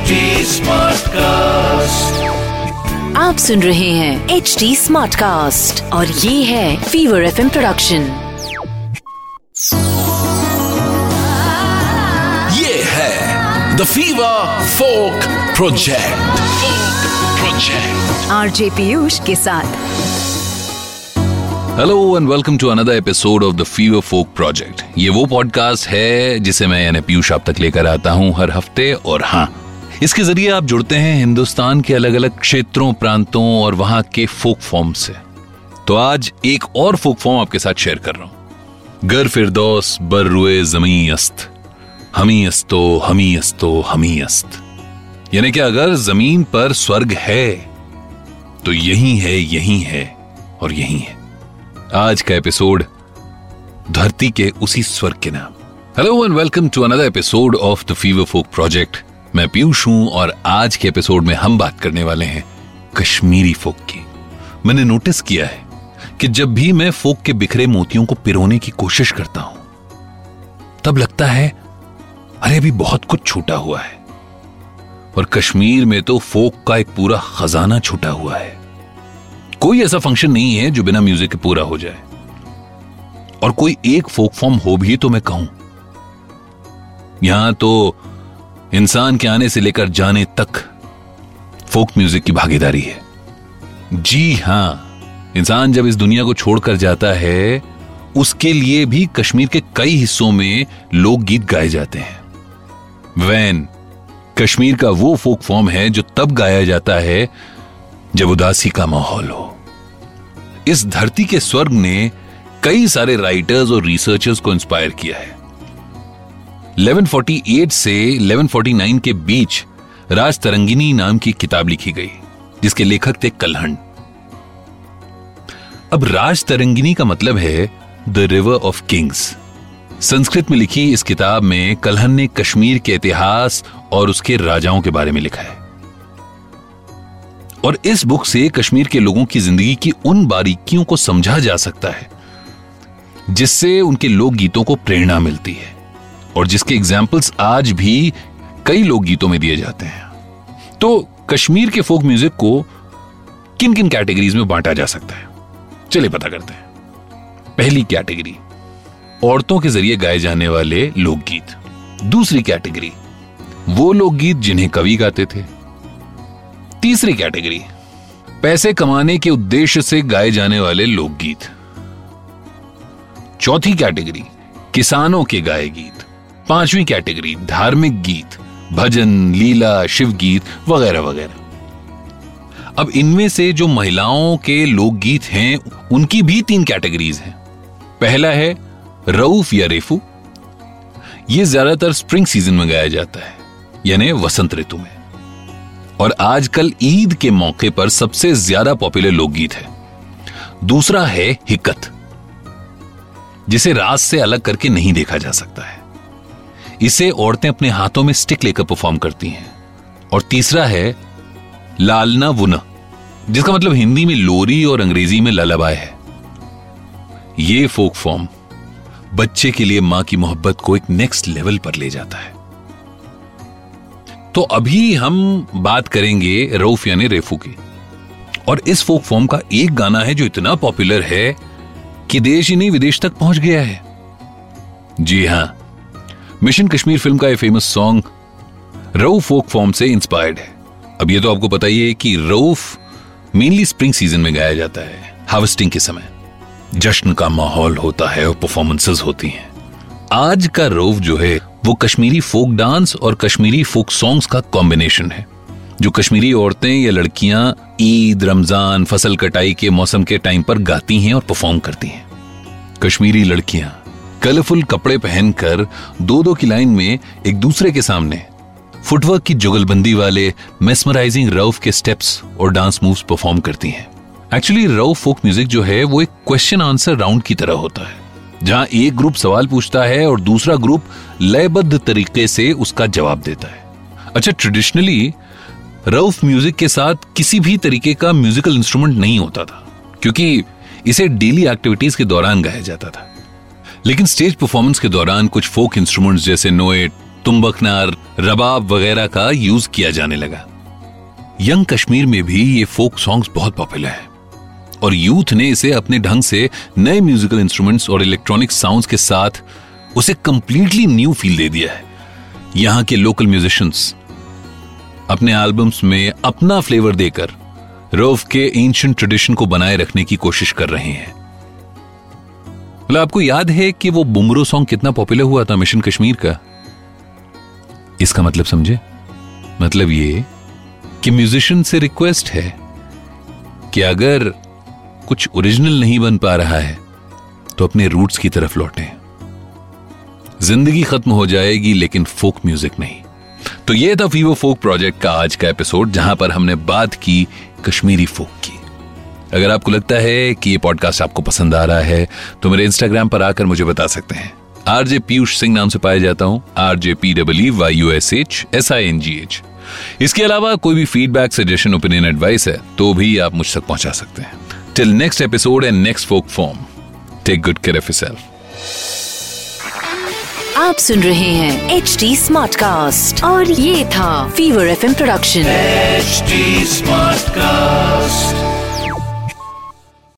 HD Smartcast. आप सुन रहे हैं एच डी स्मार्ट कास्ट और ये है फीवर एफ़ प्रोडक्शन ये है the fever folk project project RJ Piyush के साथ. Hello and welcome to another episode of the fever folk project ये वो पॉडकास्ट है जिसे मैं यानी पीयूष आप तक लेकर आता हूँ हर हफ़्ते और हाँ इसके ज़रिए आप जुड़ते हैं हिंदुस्तान के अलग अलग क्षेत्रों, प्रांतों और वहाँ के फोक फॉर्म से। तो आज एक और फोक फॉर्म आपके साथ शेयर कर रहा हूँ। गर फिरदौस, बर रुए, जमी अस्त। हमी अस्तो हमी अस्तो, हमी अस्त। यानी कि अगर ज़मीन पर स्वर्ग है तो यही है यही है और यही है। आज का एपिसोड धरती के उसी स्वर्ग के नाम। Hello and welcome to another episode of the fever folk project मैं पीयूष हूँ और आज के एपिसोड में हम बात करने वाले हैं कश्मीरी फोक की। मैंने नोटिस किया है कि जब भी मैं फोक के बिखरे मोतियों को पिरोने की कोशिश करता हूँ, तब लगता है, अरे अभी बहुत कुछ छूटा हुआ है। और कश्मीर में तो फोक का एक पूरा खजाना छूटा हुआ है। कोई ऐसा फ़ंक्शन नहीं है जो बिना म्यूज़िक के पूरा हो जाए। और कोई एक फोक फॉर्म हो भी तो मैं कहूँ, यहाँ तो इंसान के आने से लेकर जाने तक फोक म्यूज़िक की भागीदारी है। जी हाँ, इंसान जब इस दुनिया को छोड़कर जाता है, उसके लिए भी कश्मीर के कई हिस्सों में लोकगीत गाए जाते हैं। वैन, कश्मीर का वो फोक फॉर्म है जो तब गाया जाता है जब उदासी का माहौल हो। इस धरती के स्वर्ग ने कई सारे राइटर्स और रिसर्चर्स को इंस्पायर किया है। 1148 से 1149 के बीच राज तरंगिनी नाम की किताब लिखी गई, जिसके लेखक थे कलहन। अब राज तरंगिनी का मतलब है the river of kings Sanskrit में लिखी इस किताब में कलहन ने कश्मीर के इतिहास और उसके राजाओं के बारे में लिखा है। और इस बुक से कश्मीर के लोगों की ज़िंदगी की उन बारीकियों को समझा जा सकता है, जिससे उनके लोकगीतों को प्रेरणा मिलती है। और जिसके एग्जाम्पल्स आज भी कई लोकगीतों में दिए जाते हैं। तो कश्मीर के फोक म्यूज़िक को किन किन कैटेगरीज में बांटा जा सकता है? चलिए पता करते हैं। पहली कैटेगरी औरतों के ज़रिए गाए जाने वाले लोकगीत दूसरी कैटेगरी वो लोकगीत जिन्हें कवि गाते थे। तीसरी कैटेगरी पैसे कमाने के उद्देश्य से गाए जाने वाले लोकगीत चौथी कैटेगरी किसानों के गाए गीत। पांचवी कैटेगरी, धार्मिक गीत, भजन, लीला शिव गीत वगैरह वगैरह। अब इनमें से जो महिलाओं के लोकगीत हैं, उनकी भी तीन कैटेगरीज हैं। पहला है रऊफ या रेफू। यह ज़्यादातर स्प्रिंग सीज़न में गाया जाता है, यानी वसंत ऋतु में। और आजकल ईद के मौके पर सबसे ज़्यादा पॉपुलर लोकगीत है। दूसरा है हिकत, जिसे रात से अलग करके नहीं देखा जा सकता है। इसे औरतें अपने हाथों में स्टिक लेकर परफॉर्म करती हैं। और तीसरा है, लालना वुना, जिसका मतलब हिंदी में लोरी और अंग्रेज़ी में ललाबाय है। ये फोक फॉर्म बच्चे के लिए माँ की मोहब्बत को एक नेक्स्ट लेवल पर ले जाता है। तो अभी हम बात करेंगे रऊफ यानी रेफू की। और इस फोक फॉर्म का एक गाना है जो इतना पॉपुलर है कि देश ही नहीं विदेश तक पहुँच गया है। जी हाँ मिशन कश्मीर फ़िल्म का यह famous song Rauf folk form से इंस्पायर्ड है। अब ये तो आपको पता ही है कि रऊफ मेनली स्प्रिंग सीज़न में गाया जाता है हार्वेस्टिंग के समय। जश्न का माहौल होता है और परफॉर्मेंसेस होती हैं। आज का रऊफ जो है, वो कश्मीरी फोक डांस और कश्मीरी फोक सॉन्ग्स का कॉम्बिनेशन है। जो कश्मीरी औरतें या लड़कियाँ ईद, रमज़ान, फ़सल कटाई के मौसम के टाइम पर गाती हैं और परफॉर्म करती हैं। कश्मीरी लड़कियाँ कलरफुल कपड़े पहनकर दो दो की लाइन में एक दूसरे के सामने, फुटवर्क की जुगलबंदी वाले मेस्मराइजिंग रऊफ के स्टेप्स और डांस मूव्स परफॉर्म करती हैं। एक्चुअली रऊफ फोक म्यूज़िक जो है, वो एक क्वेश्चन आंसर राउंड की तरह होता है, जहाँ एक ग्रुप सवाल पूछता है और दूसरा ग्रुप लयबद्ध तरीके से उसका जवाब देता है। अच्छा ट्रेडिशनली रऊफ म्यूज़िक के साथ किसी भी तरीके का म्यूजिकल इंस्ट्रूमेंट नहीं होता था, क्योंकि इसे डेली एक्टिविटीज़ के दौरान गाया जाता था। लेकिन स्टेज परफॉर्मेंस के दौरान कुछ फोक इंस्ट्रूमेंट्स जैसे नोएट तुम्बकनार, रबाब वगैरह का यूज़ किया जाने लगा। यंग कश्मीर में भी ये फोक सॉन्ग्स बहुत पॉपुलर है। और यूथ ने इसे अपने ढंग से नए म्यूजिकल इंस्ट्रूमेंट्स और इलेक्ट्रॉनिक साउंड्स के साथ उसे कंप्लीटली न्यू फील दे दिया है। यहाँ के लोकल म्यूजिशियंस अपने एल्बम्स में अपना फ्लेवर देकर रोव के एंशियंट ट्रेडिशन को बनाए रखने की कोशिश कर रहे हैं। मतलब आपको याद है कि वो बुमरो सॉन्ग कितना पॉपुलर हुआ था मिशन कश्मीर का? इसका मतलब समझे? मतलब ये कि म्यूजिशियन से रिक्वेस्ट है कि अगर कुछ ओरिजिनल नहीं बन पा रहा है तो अपने रूट्स की तरफ़ लौटे। ज़िंदगी खत्म हो जाएगी, लेकिन फोक म्यूज़िक नहीं। तो ये था वीवो फोक प्रोजेक्ट का आज का एपिसोड जहाँ पर हमने बात की कश्मीरी फोक की। अगर आपको लगता है कि ये पॉडकास्ट आपको पसंद आ रहा है तो मेरे इंस्टाग्राम पर आकर मुझे बता सकते हैं। आरजे पीयूष सिंह नाम से पाया जाता हूँ। RJ P W Y U S H S I N G H इसके अलावा कोई भी फीडबैक सजेशन ओपिनियन एडवाइस है तो भी आप मुझ तक पहुँचा सकते हैं। Till next episode and next folk form take good care of yourself आप सुन रहे हैं एच डी स्मार्ट कास्ट और ये था fever F production HD Smartcast.